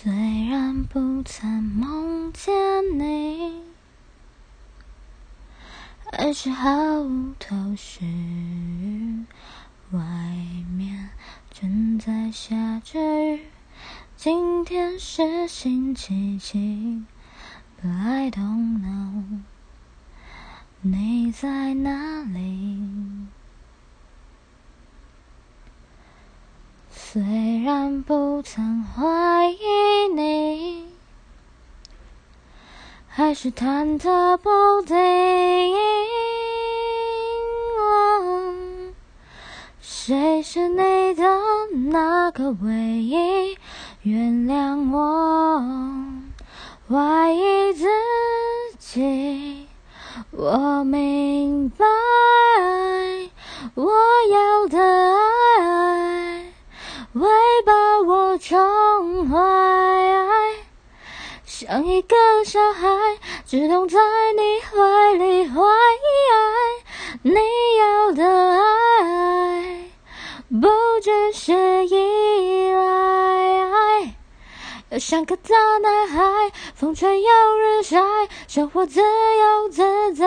虽然不曾梦见你，还是毫无头绪。外面正在下着雨，今天是星期几？But？I don't know，你在哪里？虽然不曾怀疑你，还是忐忑不定。谁是你的那个唯一？原谅我怀疑自己，我明白把我宠坏，像一个小孩，只懂在你怀里怀。你要的爱，不只是依赖，要像个大男孩，风吹又日晒，生活自由自在。